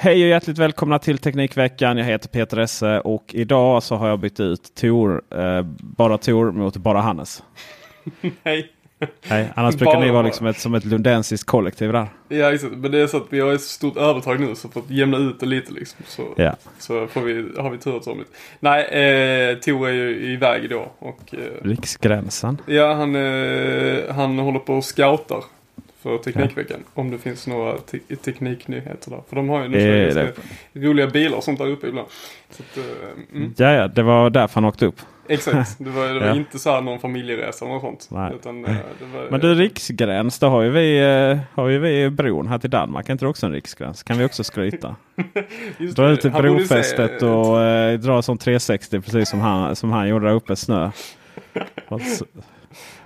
Hej och hjärtligt välkomna till Teknikveckan. Jag heter Peter Esse och idag så har jag bytt ut Tor, eh, bara Tor mot bara Hannes. Hej! Hej. Annars brukar ni vara liksom ett, som ett lundensiskt kollektiv där. Ja, exakt. Men det är så att vi har ett stort övertag nu så för att jämna ut det lite liksom. Så, Ja. så får vi, har vi tursomligt. Nej, eh, Tor är ju iväg idag och eh, Riksgränsen. ja, han, eh, han håller på och scoutar för Teknikveckan. Om det finns några te- tekniknyheter där. För de har ju nu Eh, ganska roliga bilar och sånt där uppe ibland. Så att, eh, mm. Ja, ja, det var därför han åkte upp. Exakt, det var, det var Ja. inte så här någon familjeresa eller något sånt. Utan, eh, det var, Men du, riksgräns, då har ju vi, eh, har ju vi bron här till Danmark. Är inte det också en riksgräns? Kan vi också skryta? Dra ut till brofästet ett- och eh, dra som 360 precis som han, som han gjorde där uppe. Snö.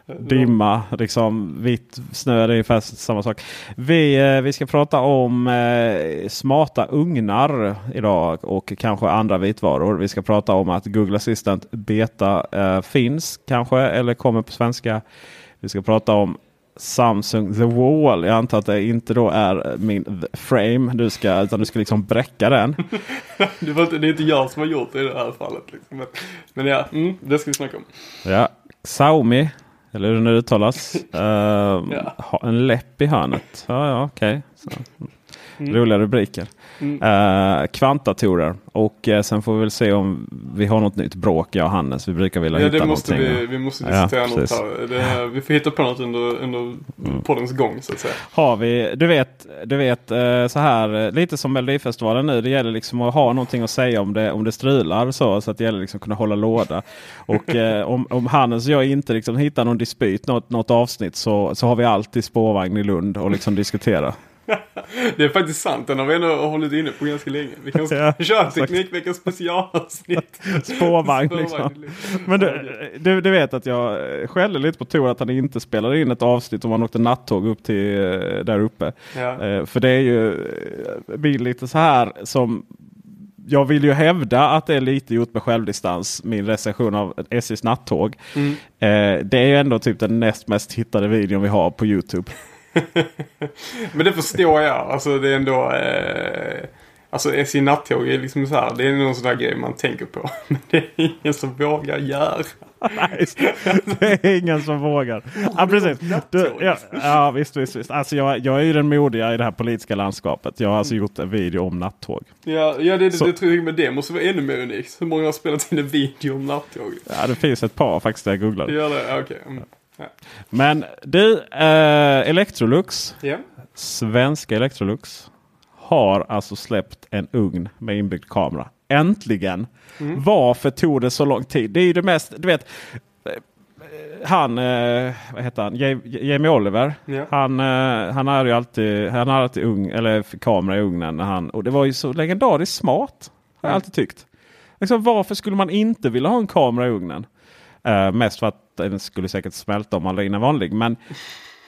Dimma, liksom vitt snö, det är ungefär samma sak. Vi, eh, vi ska prata om eh, smarta ugnar idag och kanske andra vitvaror. Vi ska prata om att Google Assistant Beta eh, finns kanske eller kommer på svenska. Vi ska prata om Samsung The Wall. Jag antar att det inte då är min Frame du ska, utan du ska liksom bräcka den. Det, var inte, det är inte jag som har gjort det i det här fallet. Liksom. Men, men ja, mm, det ska vi snacka om. Ja, Xiaomi, eller hur det nu uttalas. Eh, ha En läpp i hörnet. Ja, ja okej. Så. Mm. Roliga rubriker. Uh, kvantdatorer. Och eh, sen får vi väl se om vi har något nytt bråk, jag och Hannes. Vi brukar vilja Ja, hitta det måste någonting. vi, vi måste Ja, diskutera något precis. här. Det, vi får hitta på något under, under poddens gång så att säga. Har vi, du vet, du vet eh, så här eh, lite som Melodifestivalen nu. Det gäller liksom att ha någonting att säga om det, om det strular så. Så att det gäller liksom att kunna hålla låda. Och eh, om, om Hannes och jag inte liksom hittar någon dispyt, något, något avsnitt så, så har vi alltid spårvagn i Lund och liksom diskutera. Det är faktiskt sant. Den har vi ändå hållit inne på ganska länge. Vi kan Ja, köra. Teknikveckans specialavsnitt. Spårvagn liksom. Spårvagn. Men du, du, du vet att jag skällde lite på Tor att han inte spelade in ett avsnitt om han åkte nattåg upp till eh, där uppe. Ja. Eh, För det är ju eh, blir lite så här som jag vill ju hävda att det är lite gjort med självdistans. Min recension av SJs nattåg. Mm. Eh, det är ju ändå typ den näst mest hittade videon vi har på Youtube. Men det förstår jag. Alltså det är ändå... Eh, alltså SJ nattåg är liksom så här. Det är någon sån där grej man tänker på. Men det är ingen som vågar göra. Nej, det är ingen som vågar. Ja, precis. Du, ja, ja, visst, visst, visst. Alltså, jag, jag är ju den modiga i det här politiska landskapet. Jag har alltså gjort en video om nattåg. Ja, ja det, Så- det tror jag men det måste vara ännu mer unikt. Hur många har spelat in en video om nattåg? Ja, det finns ett par faktiskt där jag googlade. Gör det? Okej. Mm. Ja. Men du, eh, Electrolux, Ja. svenska Electrolux, har alltså släppt en ugn med inbyggd kamera. Äntligen! Mm. Varför tog det så lång tid? Det är ju det mest, du vet. eh, Han, eh, vad heter han, Ja- Jamie Oliver. Ja. Han, eh, han har ju alltid, han har alltid ung, eller kamera i ugnen. När han, och det var ju så legendariskt smart. Har jag alltid tyckt. Liksom, varför skulle man inte vilja ha en kamera i ugnen? Eh, mest för att den skulle säkert smälta om man la in en vanlig. Men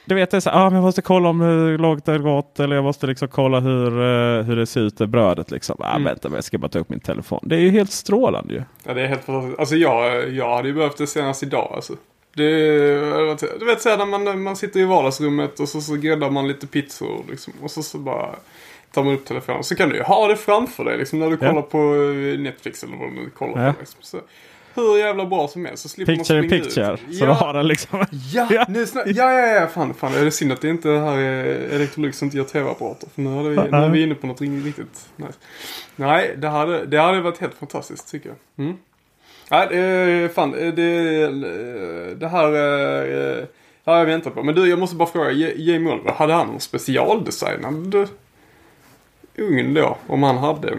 du vet, det är så, ah, men jag måste kolla om hur långt det har gått. Eller jag måste liksom kolla hur, eh, hur det ser ut i brödet. Liksom. Ah, Mm. Vänta, jag ska bara ta upp min telefon. Det är ju helt strålande ju. Ja, det är helt. Alltså jag, jag hade ju behövt det senast idag alltså. Det, du vet såhär när man, man sitter i vardagsrummet och så, så gräddar man lite pizzor liksom. Och så, så bara tar man upp telefonen. Så kan du ju ha det framför dig liksom när du Ja. kollar på eh, Netflix eller vad du kollar Ja. på. Liksom. Så, hur jävla bra som helst så slipper Picture man in springa picture. ut. Så ja. har den liksom. Ja, Ja. nu ja, ja, ja, fan, fan. Det är synd att det inte är här eh, Electrolux som inte gör tv-apparater. För nu, hade vi, nu är vi inne på något riktigt nice. Nej, det hade, det hade varit helt fantastiskt tycker jag. Mm. Nej, det, fan, det, det, det här eh, har jag väntat på. Men du, jag måste bara fråga. Jamie Oliver, hade han någon specialdesignad ugn då? Om han hade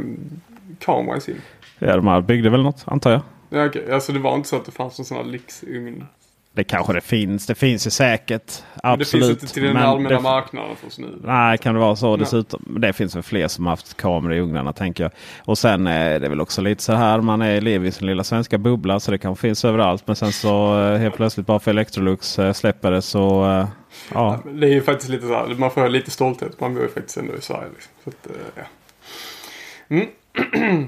kamera i sin? Ja, de här byggde väl något antar jag. Ja, okej. Alltså det var inte så att det fanns en sån här lyxugn? Det kanske det finns. Det finns ju säkert. Men Det Absolut. finns inte till den Men allmänna det- marknaden först nu. Nej, kan det vara så Nej. dessutom? Det finns väl fler som haft kameror i ugnarna tänker jag. Och sen är det väl också lite så här. Man är, lever i sin lilla svenska bubbla så det kanske finns överallt. Men sen så eh, helt plötsligt bara för Electrolux eh, släpper det så... eh, Ja, Det är ju faktiskt lite så här, man får lite stolthet. Man bor ju faktiskt ändå i Sverige. Liksom. Så att, ja.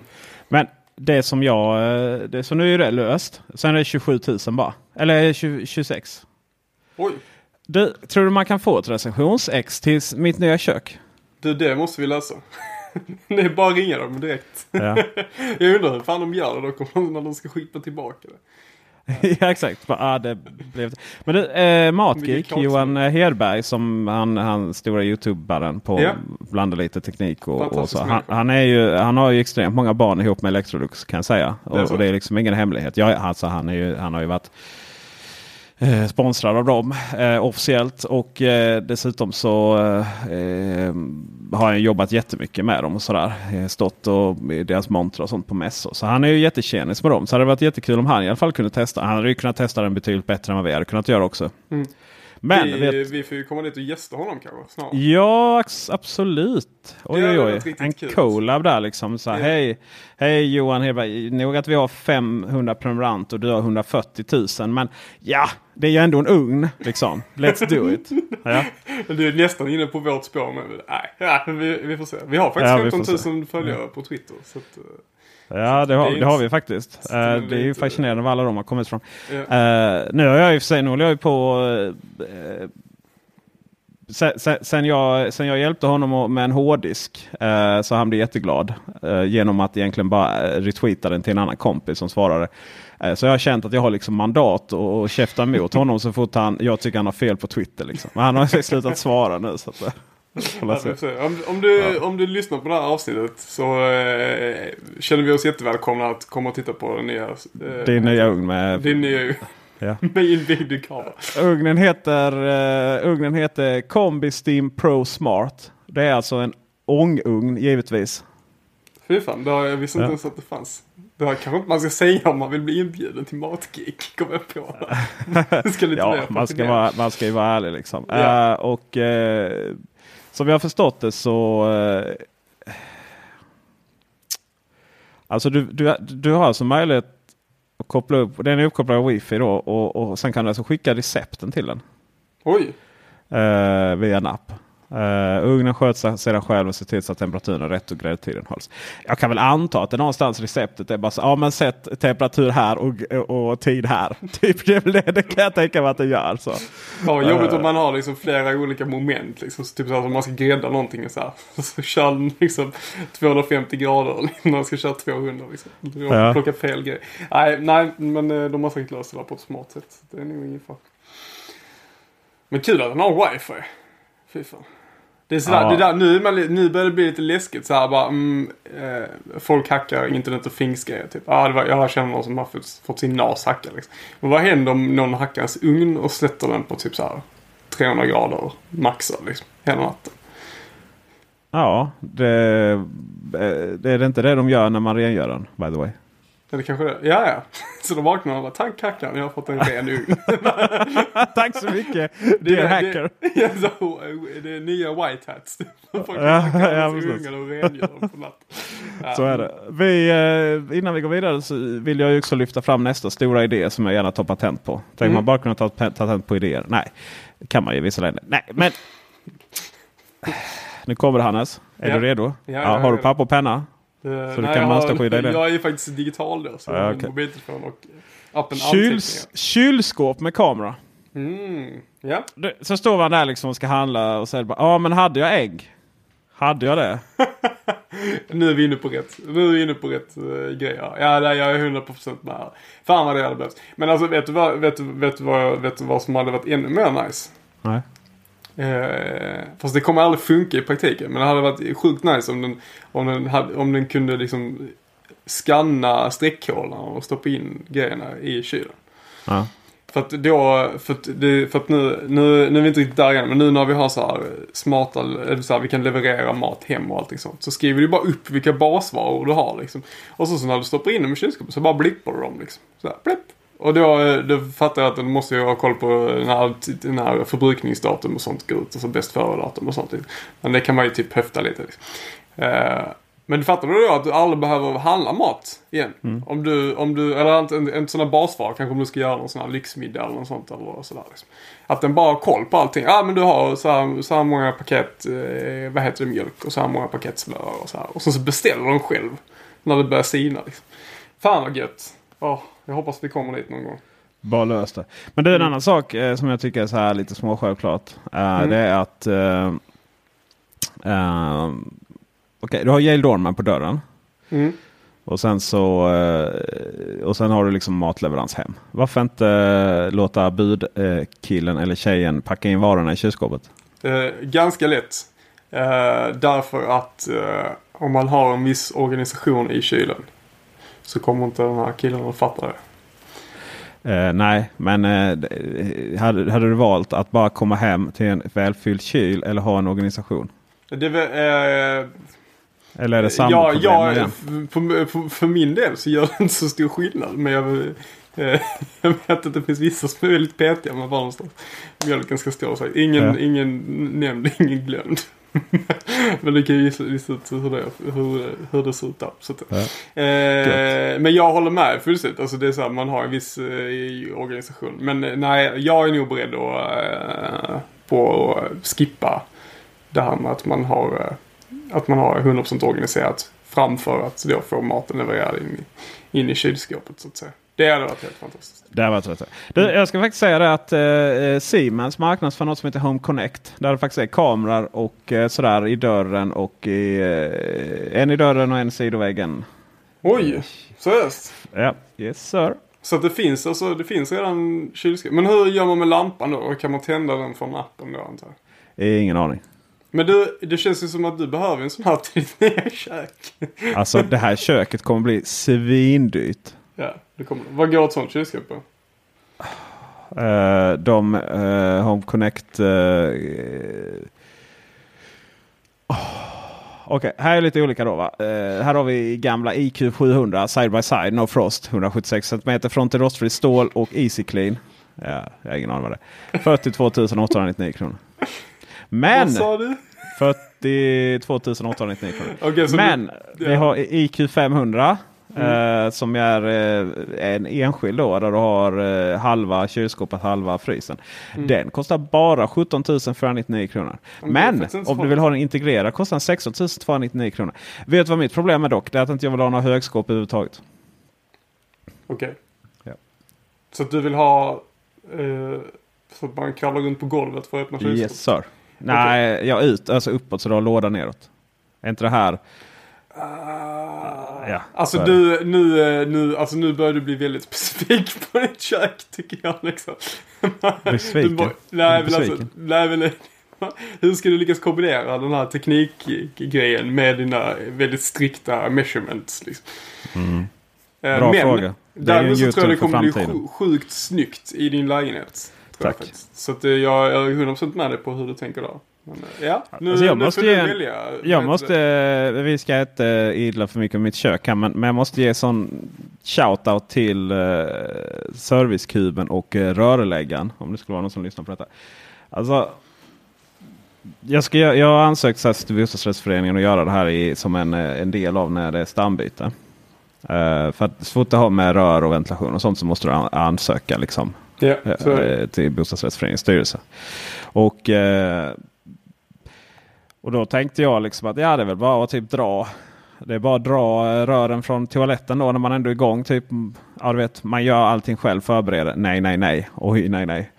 Men det som jag... eh, Det, så nu är det löst. Sen är det 27 000 bara. Eller 20, 26. Oj, Du, tror du man kan få ett recensions-ex till mitt nya kök? du det måste vi lösa. det är bara att ringa dem direkt. Ja, Jag undrar hur fan de gör det om- när de ska skicka tillbaka det. ja exakt. Bara, ah, det blev... Men du, eh, Matgeek. Johan eh, Hedberg som han, han stora youtubaren på Ja. Blanda lite teknik och, och så. Han, han, är ju, han har ju extremt många barn ihop med Electrolux kan jag säga. Det Och, och det är liksom ingen hemlighet. Jag, alltså, han, är ju, han har ju varit eh, sponsrad av dem eh, officiellt. Och eh, dessutom så eh, har han jobbat jättemycket med dem och sådär. Eh, stått och i deras montrar och sånt på mässor. Så han är ju jättetjänis med dem. Så det hade varit jättekul om han i alla fall kunde testa. Han hade ju kunnat testa den betydligt bättre än vad vi hade kunnat göra också. Mm. Men vi, vet, vi får ju komma dit och gästa honom kanske snart. Ja, absolut. Oj, oj, oj. En kul. collab där liksom. Så här, Ja. hej, hej Johan Hedberg. Nog att vi har 500 prenumeranter och du har 140 000. Men ja, det är ju ändå en ugn. Liksom. Let's do it. Ja, Du är nästan inne på vårt spår men nej, ja, vi, vi får se. Vi har faktiskt Ja, vi får 15 se. 000 följare på Twitter. Så att, eh, ja det, har, Det har vi faktiskt. så det är Eh, det är ju lite- fascinerande var alla de har kommit ifrån. ja. Uh, nu har jag i och för sig, nu håller jag ju på eh, sen, sen, jag, sen jag hjälpte honom med en hårddisk eh, så han blev jätteglad. eh, genom att egentligen bara eh, retweeta den till en annan kompis som svarade. Eh, så jag har känt att jag har liksom mandat att att käfta emot honom så fort han, jag tycker han har fel på Twitter. Liksom. Men han har slutat svara nu. Så att, Ja, se. om, om, du, om du lyssnar på det här avsnittet så eh, känner vi oss jättevälkomna att komma och titta på den nya... Eh, Din nya ugn med... Din nya Ja. med. Ugnen heter, uh, ugnen heter Combi Steam Pro Smart. Det är alltså en ångugn givetvis. Fy fan, det har jag visste inte Ja. ens att det fanns. Det här kanske inte man ska säga om man vill bli inbjuden till Matgeek. Kommer jag på. Ska lite Ja, man ska, vara, man ska ju vara ärlig liksom. Ja. Eh, och eh, som jag har förstått det så... eh, alltså du, du, du har alltså möjlighet att koppla upp. Den är uppkopplad av wifi då och, och sen kan du alltså skicka recepten till den. Oj, eh, via en app. Uh, ugnen sköts sedan själv och ser till så att temperaturen är rätt och gräddtiden hålls. Jag kan väl anta att det någonstans receptet är bara så. Ja men sätt temperatur här och, och tid här. Typ det, det, det kan jag tänka mig att det gör. Så. ja, jobbigt Eh. om man har liksom flera olika moment. Liksom, så typ så här, om man ska grädda någonting och så här. Så kör den liksom 250 grader när man ska köra 200. Liksom. Ja. plockat fel grej. Nej, nej, men eh, de har säkert löst det där på ett smart sätt. Det är nog ingen fara. Men kul att den har wifi. Fy fan. Det är sådär, Ja. det där, nu, man, nu börjar det bli lite läskigt så här bara, mm, eh, folk hackar internet och fingsgrejer typ. Ah, det var, jag känner någon som har fått, fått sin nas hackad liksom. Men vad händer om någon hackar ens ugn och sätter den på typ så här 300 grader maxad liksom, hela natten? Ja, det, eh, det är det inte det de gör när man rengör den by the way. Eller kanske det? Ja, ja. Så då vaknar man och bara tack hackan jag har fått en ren ugn. Tack så mycket dear hacker. Det, ja, så, det är nya white hats. Folk Ja, ja, ungar och rengör dem på natten. Ja. Så är det. Vi, eh, innan vi går vidare så vill jag också lyfta fram nästa stora idé som jag gärna tar patent på. Tänk Mm. man bara kunna ta pa- patent på idéer. Nej, det kan man ju i vissa länder. Nej, men... Nu kommer det Hannes. Är Ja. du redo? Ja, är har du papper och penna? Eh, Så du nej, kan jag har- mönsterskydda det? Jag är faktiskt digital då. Så Ja, har okej. en mobiltelefon och appen Kyls, kylskåp med kamera. Mm, ja. Det- Så står man där liksom och ska handla och säger bara ja men hade jag ägg? Hade jag det? Nu är vi inne på rätt, nu är vi inne på rätt uh, grejer. Ja, nej, jag är 100% med här. Fan vad det hade behövts. Men alltså vet du vad, vet, du- vet, du vad, vet du vad som hade varit ännu mer nice? Nej. Eh, fast det kommer aldrig funka i praktiken. Men det hade varit sjukt nice om den, om den, hade, om den kunde liksom scanna streckhålarna och stoppa in grejerna i kylen. Ja. För att då, för att, det, för att nu, nu, nu är vi inte riktigt där än, men nu när vi har så här smarta, så här, vi kan leverera mat hem och allting sånt. Så skriver du bara upp vilka basvaror du har liksom. Och så, så när du stoppar in dem i kylskåpet så bara blippar du dem liksom. Så här, blipp. Och då, eh, då fattar jag att du måste ju ha koll på när, när förbrukningsdatum och sånt går ut. Alltså bäst före-datum och sånt. Men det kan man ju typ höfta lite liksom. Eh, men fattar du då att du aldrig behöver handla mat igen? Om du, om du, eller inte en, en sån här basvara, kanske om du ska göra någon sån här lyxmiddag eller något sånt eller sådär. Liksom. Att den bara har koll på allting. Ja men du har så här, så här många paket, eh, vad heter det, mjölk och så här många paket smör och så här. Och så, så beställer de själv när det börjar sina liksom. Fan vad gött. Åh, jag hoppas vi kommer dit någon gång. Bara löst det. Men det är en annan sak eh, som jag tycker är så här lite småsjälvklart. Uh, Det är att... Uh, uh, Okej, du har Yale Dorman på dörren. Mm. Och sen så eh, och sen har du liksom matleverans hem. Varför inte eh, låta budkillen eller tjejen packa in varorna i kylskåpet? Eh, ganska lätt. Eh, därför att eh, om man har en viss organisation i kylen så kommer inte den här killen att fatta det. Eh, nej, men eh, hade, hade du valt att bara komma hem till en välfylld kyl eller ha en organisation? Det, eh, Eller är det samma ja, problem ja, igen? för, för, för min del så gör det inte så stor skillnad. Men jag, eh, jag vet att det finns vissa som är väldigt petiga med var någonstans mjölken ska stå. Så ingen, Ja. ingen nämnd, ingen glömd. men det kan ju gissa, gissa hur det, hur, hur det ser ut där. Så Ja. eh, men jag håller med fullständigt. Alltså det är så här, man har en viss eh, organisation. Men eh, nej, jag är nog beredd att, eh, på att skippa det här med att man har, eh, att man har 100% organiserat framför att då få maten levererad in in i kylskåpet så att säga. Det hade varit helt fantastiskt. Det har varit rätt. Du, jag ska faktiskt säga det att eh, Siemens marknadsför något som heter Home Connect. Där det faktiskt är kameror och eh, sådär i dörren och i, eh, en i dörren och en i sidoväggen. Oj, seriöst? Ja, yes sir. Så det finns alltså, det finns redan kylskåp. Men hur gör man med lampan då? Kan man tända den från appen då antar jag? Eh, Ingen aning. Men du, det känns ju som att du behöver en sån här till ditt nya kök. Alltså det här köket kommer bli svindyrt. ja, det kommer. Vad går ett sånt kylskåp på? Uh, de uh, Home Connect... Uh, Okej, här är lite olika då va. Eh, här har vi gamla IQ 700 side by side, no frost, 176 cm front till rostfritt stål och Easy Clean. Ja, jag har ingen aning vad det är. 42 899 kronor. Men! Vad sa du? 42 899 kronor. Så Men du- vi ja. har IQ 500. Eh, som är eh, en enskild då. Där du har eh, halva kylskåpet, halva frysen. Mm. Den kostar bara 17 499 kronor. Men inte om du vill ha den integrerad kostar den 16 299 kronor. Vet du vad mitt problem är dock? Det är att inte jag vill ha några högskåp överhuvudtaget. Okej. Ja. Så du vill ha eh, så att man kravlar runt på golvet för att öppna kylskåpet? Yes sir. Nej, jag ut, alltså uppåt så du har låda neråt. Är inte det här? Ja, Alltså du, nu, eh, nu, alltså nu börjar du bli väldigt specifik på ditt kök tycker jag liksom. Besviken? Bara- nej, men alltså, nej men hur ska du lyckas kombinera den här teknikgrejen med dina väldigt strikta measurements? Liksom? Eh, Mm. Bra fråga. Det är ju en så tror jag det kommer bli sjukt snyggt i din lägenhet. Jag Tack. faktiskt. Så att eh, jag är 100% med dig på hur du tänker där. Ja, nu, Alltså, jag nu måste får du ge en- välja. Jag måste, eh, vi ska inte idla för mycket om mitt kök här, men, men jag måste ge sån shoutout till eh, Servicekuben och eh, Rörläggaren. Om det skulle vara någon som lyssnar på detta. Alltså, jag, ska, jag har ansökt till bostadsrättsföreningen att göra det här i, som en, en del av när det är stambyte. Uh, för att så fort det har med rör och ventilation och sånt så måste du ansöka liksom, Ja, uh, till bostadsrättsföreningens styrelse. Och, uh, och då tänkte jag liksom att ja, det är väl bara att typ dra. Det är bara att dra rören från toaletten då när man ändå är igång. Typ, ja, du vet, man gör allting själv, förbereder. Nej, nej, nej. Oj, nej, nej.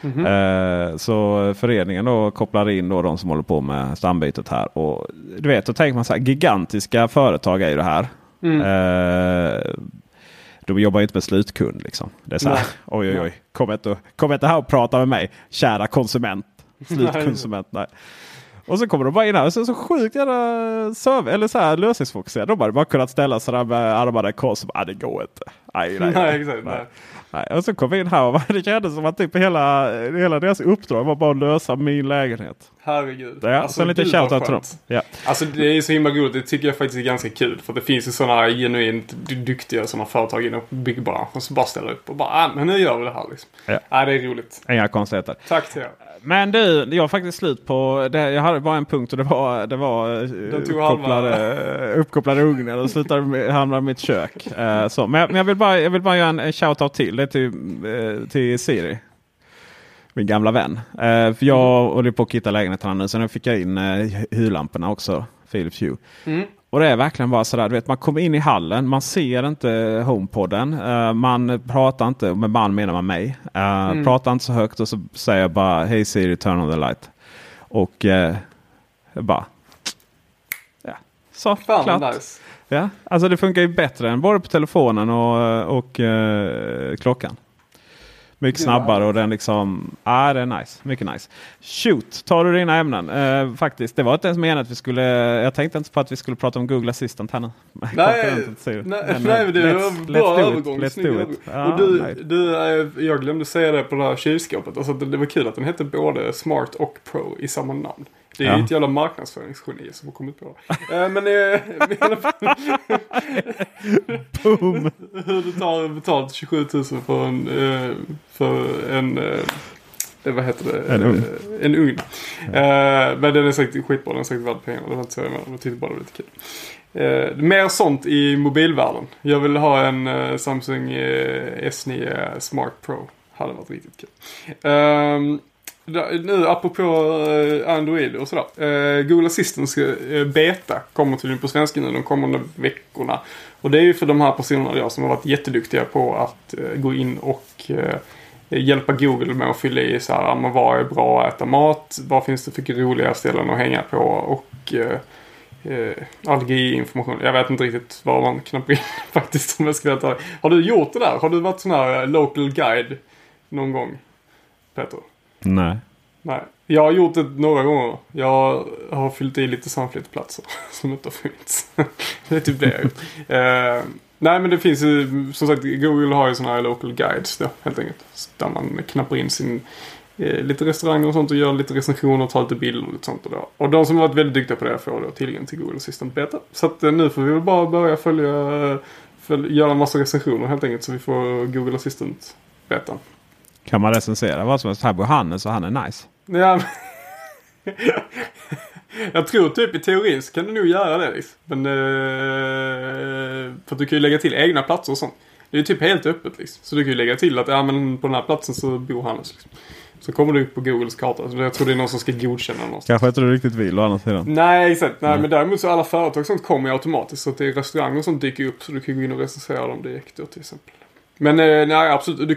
Mhm. Eh, Så föreningen då kopplar in då de som håller på med stambytet här. Och du vet, då tänker man så här, gigantiska företag är ju det här. Mm. Eh, de jobbar ju inte med slutkund. Liksom. Det är så här, Nej. oj oj oj, kom inte, kom inte här och prata med mig, kära konsument. Slutkonsument. nej. Och så kommer de bara in här och så, så sjukt jävla serv- eller så här lösningsfokuserade. De hade bara kunnat ställa sig där med armarna i kors "Ah, det går inte. Nej, nej, Nej, exakt. Nej. Nej, och så kom vi in här och det kändes som att typ hela, hela deras uppdrag var bara att lösa min lägenhet. Herregud. Ja, så en liten gud, vad shoutout till dem. Ja. Alltså det är så himla roligt. Det tycker jag faktiskt är ganska kul. För det finns ju sådana genuint duktiga sådana företag inom byggbranschen som bara ställer upp och bara ah, men nu gör vi det här liksom. Ja. Ja. det är roligt. Inga konstigheter. Tack till er. Men du, jag har faktiskt slut på det. Jag hade bara en punkt och det var, det var eh, tog uppkopplade, uppkopplade ugnen och slutade med- hamna i mitt kök. Eh, så. Men, jag, men jag, vill bara, jag vill bara göra en, en shout-out till. Det är till, eh, till Siri. Min gamla vän. Eh, för jag håller på att hitta lägenheten nu. Så nu fick jag in eh, hyrlamporna också. Philips Hue. Mm. Och det är verkligen bara sådär, du vet, man kommer in i hallen, man ser inte HomePodden. eh, man pratar inte, med man menar man mig. Uh, Pratar inte så högt och så säger jag bara Hej Siri, turn on the light. Och uh, bara... Ja, så, Fan klart. nice. Ja, alltså det funkar ju bättre än både på telefonen och, och eh, klockan. Mycket snabbare och den liksom, ja det är nice. Mycket nice. Shoot, tar du dina ämnen? Eh, faktiskt, det var inte ens menat att vi skulle, jag tänkte inte på att vi skulle prata om Google Assistant här nu. Nej, nej, Men, nej, men det var bra övergång. Let's do it. Ja, och du, nej. du, eh, jag glömde säga det på det här kylskåpet. Alltså, det, det var kul att den hette både Smart och Pro i samma namn. Det är Ja. ju ett jävla marknadsföringsgeni som har kommit på det. Eh, men, eh, i alla fall, Boom! hur du tar betalt 27 000 för en, eh, för en vad heter det? En ugn. En ugn. Eh, men den är säkert skitbra. Den är säkert värd pengarna. Det var inte så jag menade. Jag tyckte bara det var lite kul. Eh, mer sånt i mobilvärlden. Jag vill ha en eh, Samsung eh, S9 Smart Pro. Hade varit riktigt kul. Nu apropå eh, Android och sådär. Eh, Google Assistant eh, beta kommer tydligen på svenska nu de kommande veckorna. Och det är ju för de här personerna jag som har varit jätteduktiga på att eh, gå in och hjälpa Google med att fylla i så här, ja, men vad är bra att äta mat? Vad finns det för roliga ställen att hänga på? Och eh, allergiinformation. Jag vet inte riktigt vad man knappar in faktiskt om jag ska veta. Har du gjort det där? Har du varit sån här local guide någon gång? Peter? Nej. Nej. Jag har gjort det några gånger. Jag har fyllt i lite samflyttplatser som inte har funnits. det är typ det jag har gjort. uh, nej men det finns ju, som sagt, Google har ju sådana här local guides då, helt enkelt. Där man knappar in sin, eh, lite restauranger och sånt och gör lite recensioner och tar lite bilder och lite sånt. Och, då. och de som har varit väldigt duktiga på det får då tillgång till Google Assistant Beta. Så att eh, nu får vi väl bara börja följa, följa göra en massa recensioner helt enkelt så vi får Google Assistant Beta. Kan man recensera vad som helst? Här bor Hannes och han är nice. Ja, jag tror typ i teorin så kan du nog göra det. Liksom. Men, eh, för att du kan ju lägga till egna platser och sånt. Det är ju typ helt öppet liksom. Så du kan ju lägga till att ja, men på den här platsen så bor Hannes. Liksom. Så kommer du upp på Googles karta. Så jag tror det är någon som ska godkänna någonstans. Kanske inte du riktigt vill å andra sidan. Nej, exakt. Nej, men däremot så alla företag och sånt kommer ju automatiskt. Så att det är restauranger som dyker upp. Så du kan gå in och recensera dem direkt då till exempel. Men eh, nej, absolut. Du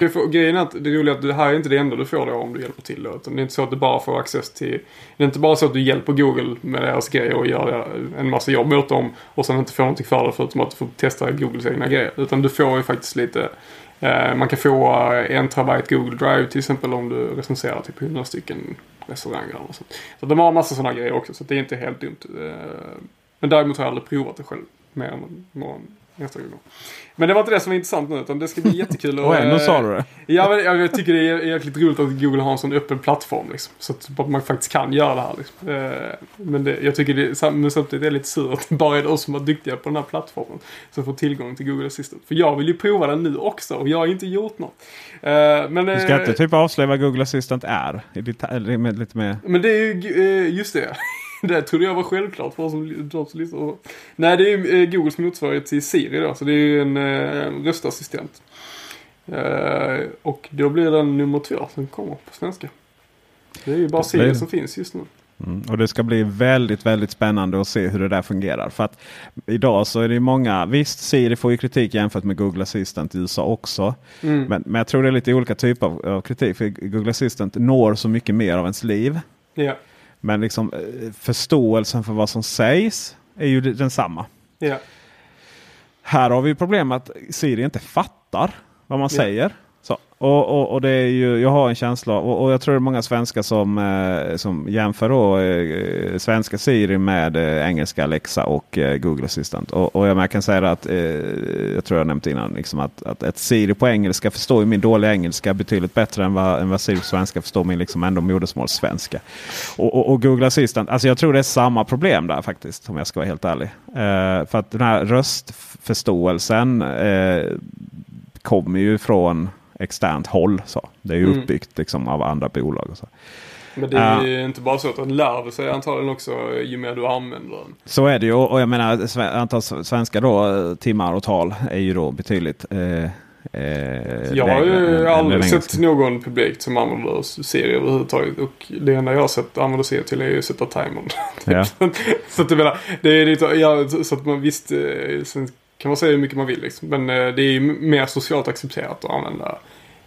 Det får- Grejen är att det roliga är att det här är inte det enda du får då om du hjälper till då. Utan det är inte så att du bara får access till... Det är inte bara så att du hjälper Google med deras grejer och gör en massa jobb åt dem och sen inte får någonting för det förutom att du får testa Googles egna grejer. Utan du får ju faktiskt lite... Eh, man kan få eh, en terabyte Google Drive till exempel om du recenserar typ 100 stycken restauranger och sånt. Så de har en massa sådana grejer också så det är inte helt dumt. Eh, men däremot har jag aldrig provat det själv mer än någon enstaka gång. Men det var inte det som var intressant nu utan det ska bli jättekul. Och ändå eh, sa du det. Ja, men jag, jag tycker det är jäkligt roligt att Google har en sån öppen plattform. Liksom, så att man faktiskt kan göra det här. Liksom. Eh, men det, jag tycker det, men samtidigt är det lite surt att det bara är de som är duktiga på den här plattformen som får tillgång till Google Assistant. För jag vill ju prova den nu också och jag har inte gjort något. Eh, men, Du ska eh, inte typ avslöja vad Google Assistant är? I lite mer... Men det är ju, eh, just det. Det trodde jag var självklart för oss som, de som lyssnar. Nej, det är ju eh, Googles motsvarighet till Siri då. Så det är ju en eh, röstassistent. Eh, och då blir den nummer två som kommer på svenska. Det är ju bara Siri som finns just nu. Mm. Och det ska bli väldigt, väldigt spännande att se hur det där fungerar. För att idag så är det ju många, visst Siri får ju kritik jämfört med Google Assistant i USA också. Mm. Men, men jag tror det är lite olika typer av, av kritik. För Google Assistant når så mycket mer av ens liv. Ja, Men liksom eh, förståelsen för vad som sägs är ju de- densamma. ja. Här har vi problem att Siri inte fattar vad man Ja. säger. Och, och, och det är ju, jag har en känsla och, och jag tror det är många svenskar som, eh, som jämför då, eh, svenska Siri med eh, engelska Alexa och eh, Google Assistant. Och, och jag, men jag kan säga att, eh, jag tror jag nämnt innan, liksom att, att ett Siri på engelska förstår ju min dåliga engelska betydligt bättre än vad, än vad Siri på svenska förstår min liksom ändå modersmålssvenska. Och, och, och Google Assistant, alltså jag tror det är samma problem där faktiskt om jag ska vara helt ärlig. Eh, för att den här röstförståelsen eh, kommer ju från externt håll. Så. Det är ju Mm. uppbyggt liksom, av andra bolag. Och så. Men det är ju inte bara så att den lär sig antagligen också ju mer du använder den. så är det ju. Och jag menar antal svenska då, eh, timmar och tal är ju då betydligt eh, eh, Jag har ju aldrig sett någon publikt som använder Siri överhuvudtaget. Och det enda jag har sett använda Siri till är ju att sätta timern. Ja. så att jag menar, det är lite, ja, så att man visst, eh, sen kan man säga hur mycket man vill liksom. Men eh, det är ju mer socialt accepterat att använda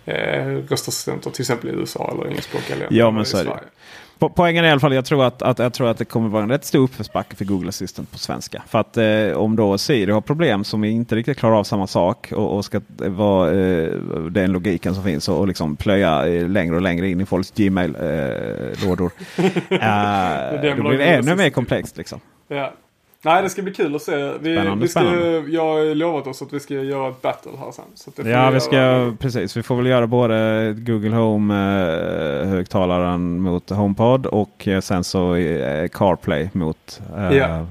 eh, röstassistenter till exempel i USA eller engelskspråkiga länder. Ja, men så är det. Po- Poängen är i alla fall, jag tror att, att, jag tror att det kommer vara en rätt stor uppförsbacke för Google Assistant på svenska. För att eh, om då Siri har problem som inte riktigt klarar av samma sak och, och ska vara eh, den logiken som finns och, och liksom plöja eh, längre och längre in i folks Gmail-lådor. eh, det då blir det ännu mer komplext. Liksom. Ja. Nej, det ska bli kul att se. Vi, Spännande, vi ska, spännande. Jag har lovat oss att vi ska göra ett battle här sen. Så det Ja, vi ska, precis. Vi får väl göra både Google Home-högtalaren mot HomePod och eh, sen så eh, CarPlay mot eh, Ja.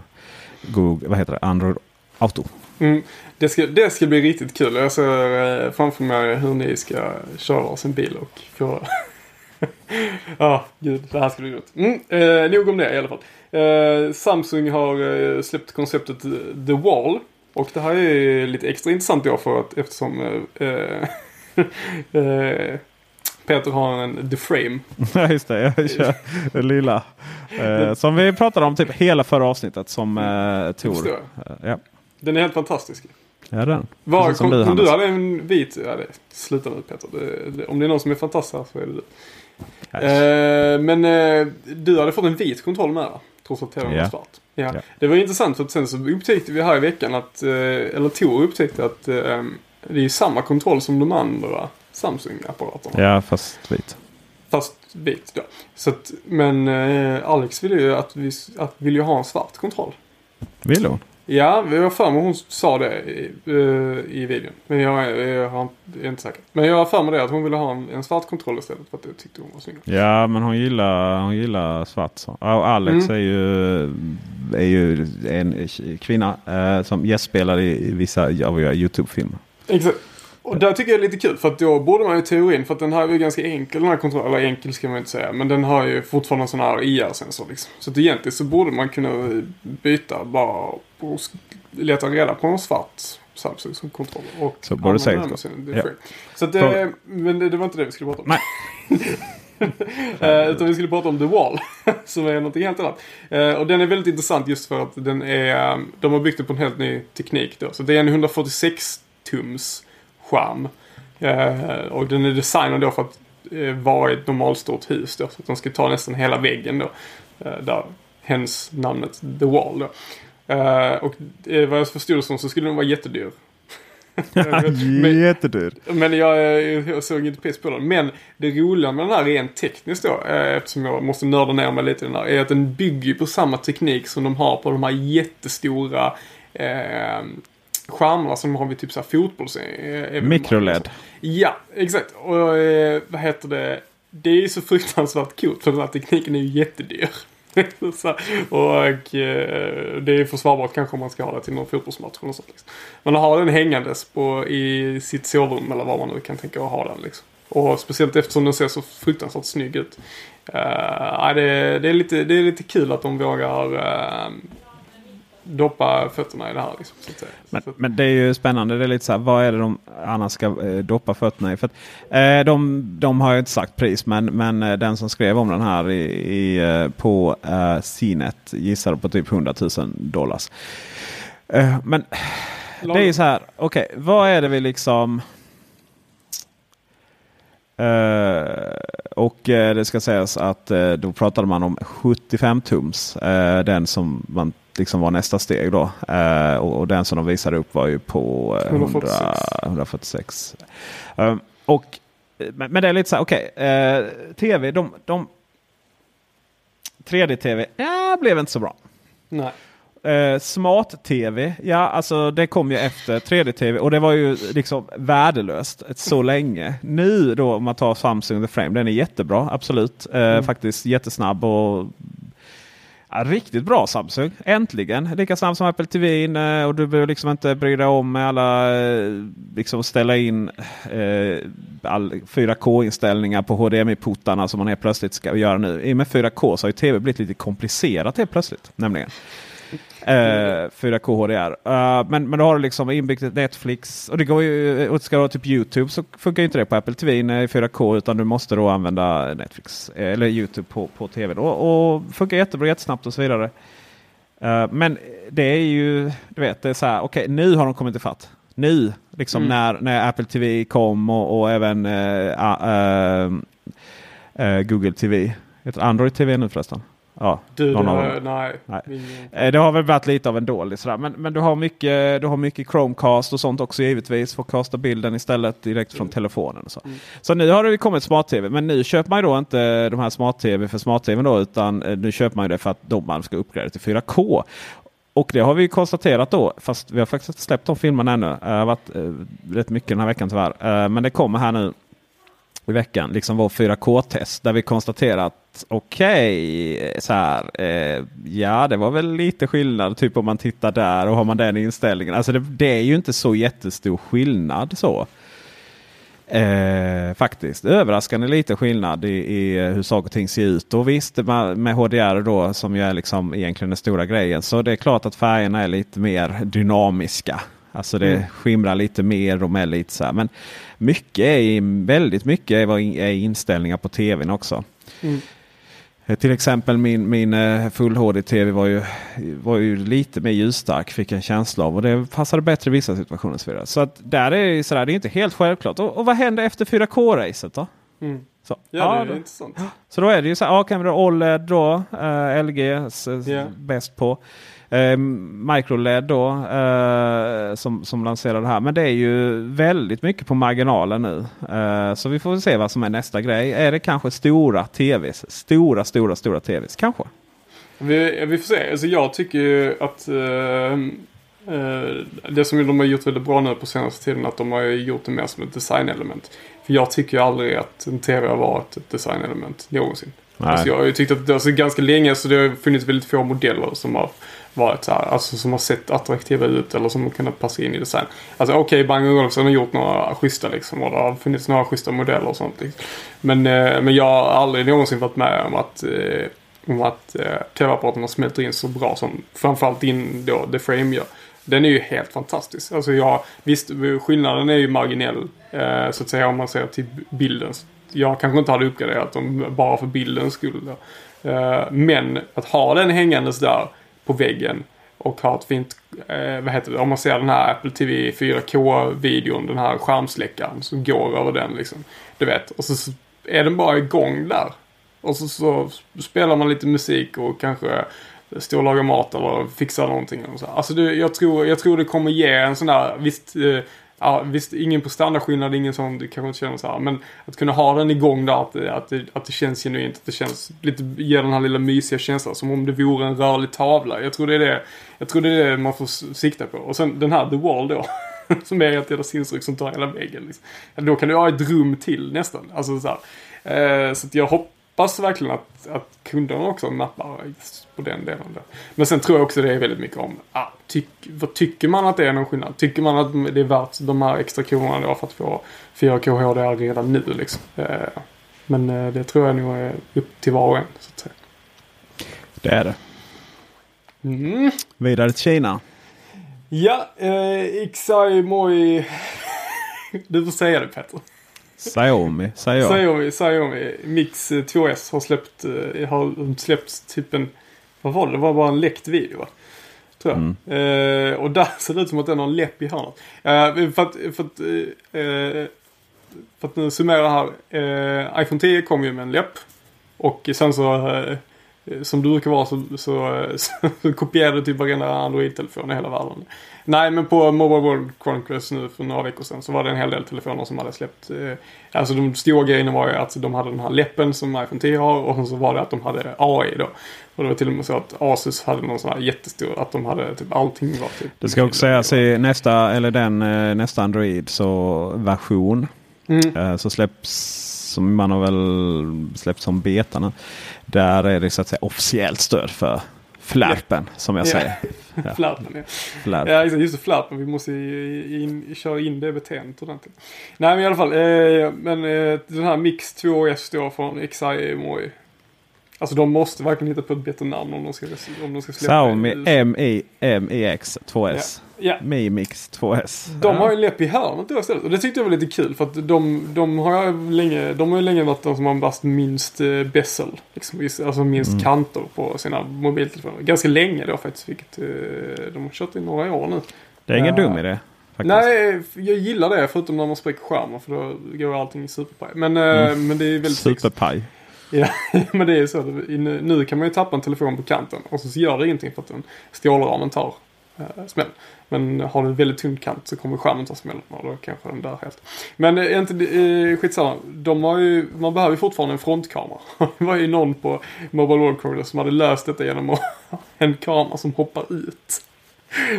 Google, vad heter det? Android Auto. Mm, det, ska, det ska bli riktigt kul. Jag ser eh, framför mig hur ni ska köra varsin bil och få... Ja, gud. Det här ska bli roligt. Mm, eh, nog om det i alla fall. Eh, Samsung har eh, släppt konceptet eh, The Wall. Och det här är lite extra intressant då för att eftersom eh, eh, Peter har en The Frame. Ja just det, jag kör den lilla. Som vi pratade om typ hela förra avsnittet som eh, Tor. Förstår Eh, ja. Den är helt fantastisk. ja, den. Var, Precis kom, du, du hade en vit... Ja, det, sluta nu Peter. Det, det, om det är någon som är fantastisk här så är det du. Eh, men eh, du hade fått en vit kontroll med va? Trots att tvn var svart. Ja. Det var intressant för att sen så upptäckte vi här i veckan att, eh, eller Tor upptäckte att det är samma kontroll som de andra Samsung-apparaterna. Ja fast vit. Fast vit då. Så att, men Alex ville ju att vi att vill ju ha en svart kontroll. Vill hon? Ja, vi har för mig hon sa det i, eh, i videon. Men jag, jag, jag är inte säker. Men jag har för mig det att hon ville ha en, en svart kontroll istället för att det tyckte hon var snyggt. Ja men hon gillar, hon gillar svart. Så. Och Alex Mm. är, ju, är ju en kvinna eh, som gästspelar i vissa av våra YouTube-filmer. Exakt. Och där tycker jag det är lite kul för att då borde man ju teorin för att den här är ju ganska enkel den här kontrollen. Eller enkel ska man inte säga. Men den har ju fortfarande en sån här IR-sensor liksom. Så att egentligen så borde man kunna byta bara och leta reda på en svart Samsung som kontroll. Och Så borde säkert Ja. Så att det, men det, det var inte det vi skulle prata om. Nej. Eh, utan vi skulle prata om The Wall. som är någonting helt annat. Eh, och den är väldigt intressant just för att den är, de har byggt det på en helt ny teknik då. Så det är en 146 tums skärm. Eh, och den är designad då för att eh, vara i ett normalstort hus då. Så att de ska ta nästan hela väggen då. Eh, där, hens namnet The Wall då. Och vad jag förstod det som så skulle den vara jättedyr. Men- Jättedyr. men jag, jag såg inte piss på den. Men det roliga med den här rent tekniskt då, eftersom jag måste nörda ner mig lite i den här, är att den bygger på samma teknik som de har på de här jättestora eh, skärmarna som har vid typ så här fotbolls... Mikroled. Ja, exakt. Och eh, vad heter det? Det är ju så fruktansvärt coolt för den här tekniken är ju jättedyr. så, och eh, det är försvarbart kanske om man ska ha det till någon fotbollsmatch eller något sånt. Liksom. Men att ha den hängandes på, i sitt sovrum eller var man nu kan tänka att ha den. Liksom. Och speciellt eftersom den ser så fruktansvärt snygg ut. Uh, det, det, är lite, det är lite kul att de vågar uh, doppa fötterna i det här. Liksom, så att säga. Men, men det är ju spännande. Det är lite så här, vad är det de annars ska eh, doppa fötterna i? För att, eh, de, de har ju inte sagt pris, men, men eh, den som skrev om den här i, i, eh, på eh, CNET gissade på typ 100 000 dollars. Eh, men det är ju så här, okej, vad är det vi liksom... Eh, och eh, det ska sägas att eh, då pratade man om 75 tums. den som man liksom var nästa steg då. Eh, och, och den som de visade upp var ju på eh, 100, 146. 146. Eh, och, men, men det är lite så här, okej. eh, Tv, de, de 3D-tv, ja, blev inte så bra. Nej. Eh, Smart-tv, ja alltså det kom ju efter 3D-tv och det var ju liksom värdelöst så länge. Nu då om man tar Samsung The Frame, den är jättebra, absolut. Eh, Faktiskt jättesnabb och ja, riktigt bra Samsung. Äntligen! Lika snabb som Apple TV eh, och du behöver liksom inte bry dig om med alla eh, liksom ställa in eh, all 4K-inställningar på HDMI-portarna som man helt plötsligt ska göra nu. I och med 4K så har ju tv blivit lite komplicerat helt plötsligt. Nämligen. Eh, 4K HDR. Eh, men, men då har du liksom inbyggt ett Netflix. Och det går ju, och ska du ha typ YouTube så funkar ju inte det på Apple TV i 4K. Utan du måste då använda Netflix eh, eller YouTube på, på TV. Då, och funkar jättebra, jättesnabbt och så vidare. Eh, men det är ju, du vet, det är så här, okej nu har de kommit ifatt. Nu, liksom Mm. när, när Apple TV kom och, och även Google TV. Heter Android TV nu förresten? Ja, Du, någon det nej. Nej. Eh, Det har väl varit lite av en dålig sådär. Men, men du, har mycket, du har mycket Chromecast och sånt också givetvis. Får kasta bilden istället direkt från telefonen. Och så. så nu har det kommit smart-tv. Men nu köper man ju då inte de här smart-tv för smart-tv då. Utan eh, nu köper man ju det för att de man ska uppgradera till 4K. Och det har vi konstaterat då. Fast vi har faktiskt inte släppt de filmerna ännu. Det har varit eh, rätt mycket den här veckan tyvärr. Eh, men det kommer här nu i veckan, liksom vår 4K-test där vi konstaterar att okej, så här, eh, ja det var väl lite skillnad typ om man tittar där och har man den inställningen. Alltså det, det är ju inte så jättestor skillnad så. Eh, faktiskt. Överraskande lite skillnad i, i hur saker och ting ser ut. Och visst med HDR då som ju är liksom egentligen den stora grejen. Så det är klart att färgerna är lite mer dynamiska. Alltså det mm. skimrar lite mer och är lite så här. Men mycket är, väldigt mycket är inställningar på tvn också. Mm. Eh, till exempel min, min eh, Full HD-TV var ju, var ju lite mer ljusstark fick jag en känsla av. Och det passade bättre i vissa situationer. Så, vidare. så att där är sådär, det är inte helt självklart. Och, och vad händer efter 4K-racet då? Mm. Så, ja, ja, det är intressant. Så då är det ju så här, ja, kamera OLED då, uh, LG yeah. bäst på. Eh, Microled då eh, som, som lanserar det här. Men det är ju väldigt mycket på marginalen nu. Eh, så vi får se vad som är nästa grej. Är det kanske stora tvs? Stora, stora, stora tvs kanske? Vi, vi får se. Alltså jag tycker ju att eh, eh, det som de har gjort väldigt bra nu på senaste tiden att de har gjort det mer som ett designelement. För jag tycker ju aldrig att en tv har varit ett designelement någonsin. Alltså jag har ju tyckt att det, alltså ganska länge så det har funnits väldigt få modeller som har varit så här, alltså som har sett attraktiva ut eller som har kunnat passa in i design. Alltså okej, okay, Bang Olufsen har gjort några schyssta liksom och det har funnits några schyssta modeller och sånt. Liksom. Men, eh, men jag har aldrig någonsin varit med om att eh, om att eh, tv-apparaterna smälter in så bra som framförallt in då The Frame gör. Den är ju helt fantastisk. Alltså jag, visst, skillnaden är ju marginell eh, så att säga om man ser till bilden. Jag kanske inte hade uppgraderat dem bara för bildens skull. Eh, men att ha den hängandes där på väggen och har ett fint, eh, vad heter det, om man ser den här Apple TV 4K-videon, den här skärmsläckaren som går över den liksom. Du vet, och så är den bara igång där. Och så, så spelar man lite musik och kanske står och lagar mat eller fixar någonting. Och så. Alltså det, jag, tror, jag tror det kommer ge en sån där, visst eh, ja, visst, ingen på standardskillnad, ingen som du kanske inte känner så här. Men att kunna ha den igång där, att, att, det, att det känns genuint, att det känns lite, ger den här lilla mysiga känslan. Som om det vore en rörlig tavla. Jag tror det är det, jag tror det, är det man får sikta på. Och sen den här The Wall då. som är ett jävla sinnesryck som tar hela väggen. Liksom. Då kan du ha ett rum till nästan. Alltså så här. Eh, så att jag hoppas hoppas verkligen att, att kunderna också nappar på den delen. Där. Men sen tror jag också det är väldigt mycket om, ah, tyck, vad tycker man att det är någon skillnad? Tycker man att det är värt de här extra kronorna då för att få 4K HDR redan nu liksom? Eh, men eh, det tror jag nog är upp till var och en. Så att säga. Det är det. Mm. Vidare till Kina. Ja, eh, Ixai Moi. du får säga det Petter. Xiaomi jag. Xiaomi, Xiaomi Mix 2S har släppt, eh, har släppts typ en, vad var det? Det var bara en läckt video va? Tror jag. Mm. Eh, och där ser det ut som att den har en läpp i hörnet. Eh, för att, för att, eh, för att nu summera här. Eh, iPhone 10 kom ju med en läpp. Och sen så eh, som du brukar vara så, så, så, så kopierade du typ varenda Android-telefon i hela världen. Nej, men på Mobile World Congress nu för några veckor sedan så var det en hel del telefoner som hade släppt. Eh, alltså de stora grejerna var ju att de hade den här läppen som iPhone 10 har och så var det att de hade AI då. Och det var till och med så att Asus hade någon sån här jättestor, att de hade typ allting var typ. Det ska också sägas i nästa, eller den eh, nästa Android så version. Mm. Eh, så släpps, som man har väl släppt som beta nu. Där är det så att säga officiellt stöd för Flärpen yeah. som jag yeah. säger. Ja. Flärpen ja. Flärp. Ja just det, flärpen. Vi måste in, köra in det beteendet ordentligt. Nej men i alla fall. Eh, men eh, den här Mix 2S då från Moi. Alltså de måste verkligen hitta på ett bättre namn om de ska, om de ska släppa Xiaomi MI-MIX 2S. Ja. Ja. Mi Mix 2S. De har ju läpp i hörnet då istället. Och det tyckte jag var lite kul för att de, de har ju länge, de har ju länge varit de som har haft minst eh, bezel. Liksom, alltså minst mm. kanter på sina mobiltelefoner. Ganska länge då faktiskt. Vilket eh, de har kört i några år nu. Det är ingen uh, dum idé. Faktiskt. Nej, jag gillar det förutom när man spräcker skärmen för då går allting superpaj. Men, eh, mm. men det är väldigt... Superpaj. Ja, men det är så. Nu kan man ju tappa en telefon på kanten och så gör det ingenting för att den stålramen tar eh, smäll. Men har du en väldigt tunn kant så kommer skärmen ta smällen och då kanske den dör helt. Men är inte, eh, skitsamma. De har ju, man behöver ju fortfarande en frontkamera. det var ju någon på Mobile World Congress som hade löst detta genom att ha en kamera som hoppar ut.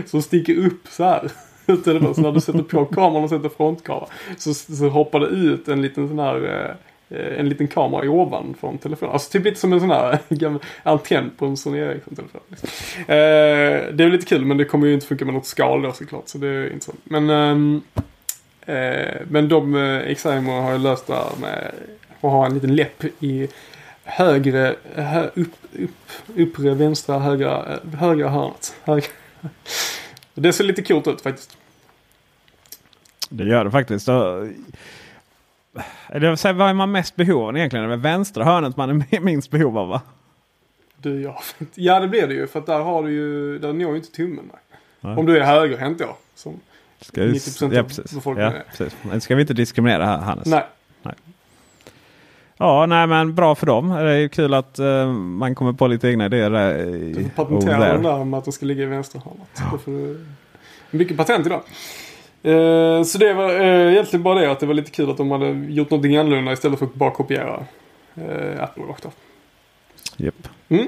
Som sticker upp så här. så när du sätter på kameran och sätter frontkamera så, så hoppar det ut en liten sån här Eh, Eh, en liten kamera i ovan från telefonen. Alltså typ lite som en sån här gammal antenn på en Sony Ericsson-telefon. Liksom. Eh, det är lite kul men det kommer ju inte funka med något skal då såklart. Så det är intressant. Men, ehm, Eh, men de eh, Excimer har ju löst det här med att ha en liten läpp i högre, hö, upp, upp, uppre vänstra högra, eh, högra hörnet. Högra. Det ser lite coolt ut faktiskt. Det gör det faktiskt. Eller, så, vad är man mest behov av egentligen? Det är vänstra hörnet man är minst behov av va? Du, ja. ja det blir det ju för att där har du ju, där når ju inte tummen. Nej. Om du är högerhänt då. Som ska 90% ja, precis. av befolkningen ja, precis. Men ska vi inte diskriminera här Hannes? Nej. nej. Ja, nej men bra för dem. Det är kul att uh, man kommer på lite egna idéer. Du patenterar den där med att de ska ligga i vänsterhörnet. Ja. Mycket patent idag. Uh, så det var uh, egentligen bara det att det var lite kul att de hade gjort någonting annorlunda istället för att bara kopiera uh, Apple rakt av. Yep. Mm.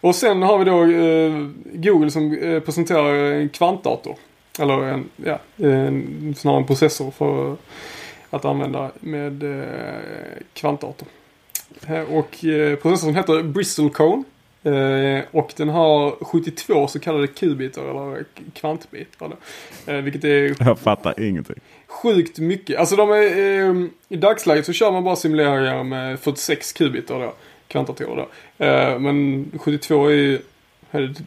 Och sen har vi då uh, Google som uh, presenterar en kvantdator. Eller en, ja, en, snarare en processor för att använda med uh, kvantdator. Och processorn heter Bristol Cone. Och den har 72 så kallade kubitar eller kvantbitar. vilket är... Jag fattar ingenting. Sjukt mycket. Alltså de är, i dagsläget så kör man bara simuleringar med 46 kubitar då kvantdatorer då. Eh, men 72 är ju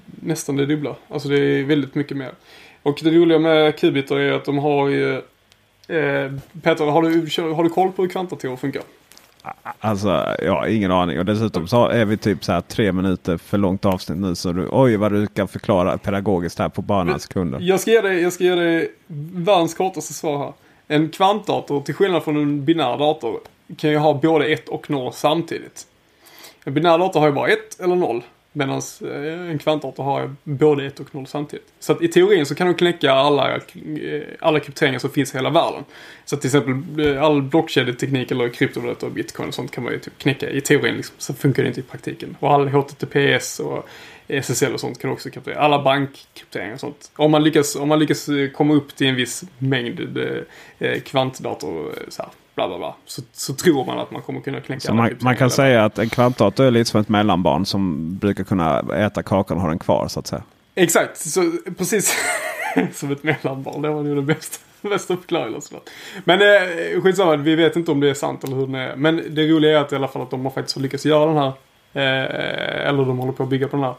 nästan det dubbla. Alltså det är väldigt mycket mer. Och det roliga med kubitar är att de har ju... Eh, Peter, har du, har du koll på hur kvantdatorer funkar? Alltså, jag har ingen aning. Och dessutom så är vi typ så här tre minuter för långt avsnitt nu. Så du, oj vad du kan förklara pedagogiskt här på bara några sekunder. Jag ska ge dig, jag ska ge dig världens kortaste svar här. En kvantdator, till skillnad från en binär dator, kan ju ha både ett och noll samtidigt. En binär dator har ju bara ett eller noll. Medan eh, en kvantdator har både ett och noll samtidigt. Så att i teorin så kan de knäcka alla, eh, alla krypteringar som finns i hela världen. Så att till exempel eh, all blockkedjeteknik eller kryptovalutor och bitcoin och sånt kan man ju typ knäcka i teorin. Liksom. Så funkar det inte i praktiken. Och all HTTPS och SSL och sånt kan också kryptera. Alla bankkrypteringar och sånt. Om man lyckas, om man lyckas komma upp till en viss mängd kvantdator så här, bla bla bla. Så, så tror man att man kommer kunna knäcka så man, man kan säga att en kvantdator är lite som ett mellanbarn som brukar kunna äta kakan och ha den kvar så att säga. Exakt, så, precis som ett mellanbarn. Det var nog det bästa, bästa förklaringen. Men eh, skitsamma, vi vet inte om det är sant eller hur den är. Men det roliga är att i alla fall att de har faktiskt lyckats göra den här. Eh, eller de håller på att bygga på den här.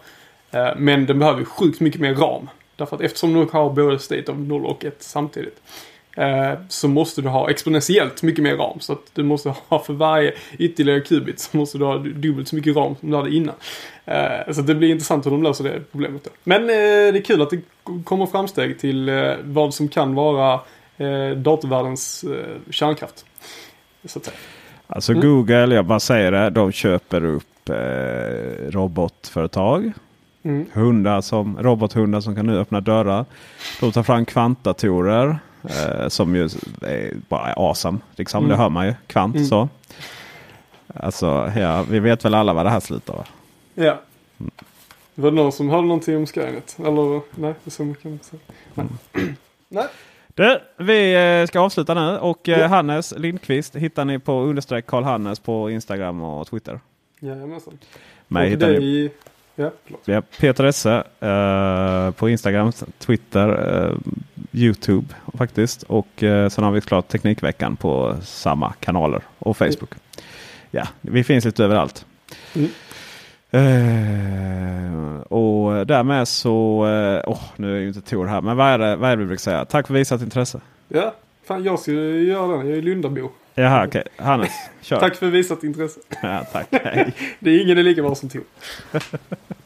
Eh, men den behöver sjukt mycket mer ram. Därför att eftersom du har både state of 0 och 1 samtidigt. Eh, så måste du ha exponentiellt mycket mer ram. Så att du måste ha för varje ytterligare qubit så måste du ha dubbelt så mycket ram som du hade innan. Så det blir intressant hur de löser det problemet då. Men det är kul att det kommer framsteg till vad som kan vara datorvärldens kärnkraft. Så att säga. Alltså mm. Google, jag bara säger det, de köper upp robotföretag. Mm. Hundar som, robothundar som kan nu öppna dörrar. De tar fram kvantdatorer. Eh, som ju är bara awesome. Liksom. Mm. Det hör man ju. Kvant mm. så. Alltså, ja, vi vet väl alla vad det här slutar? Ja. Mm. Var det någon som hörde någonting om Skynet? Eller nej, så mycket inte säga. Nej. Mm. nej. Du, vi eh, ska avsluta nu och eh, ja. Hannes Lindqvist hittar ni på understreck Karl Hannes på Instagram och Twitter. Jajamensan. Mig hittar ni... Ja, ja, Peter Esse uh, på Instagram, Twitter, uh, Youtube faktiskt. Och uh, sen har vi klart Teknikveckan på samma kanaler och Facebook. Mm. Ja, vi finns lite överallt. Mm. Uh, och därmed så, uh, oh, nu är ju inte Tor här, men vad är, det, vad är det vi brukar säga? Tack för visat intresse. Ja, fan jag ska göra den. Jag är Lundabo. Jaha, okej. Okay. Hannes, kör. tack för visat intresse. Ja, tack. Hej. det är ingen är lika bra som Tor.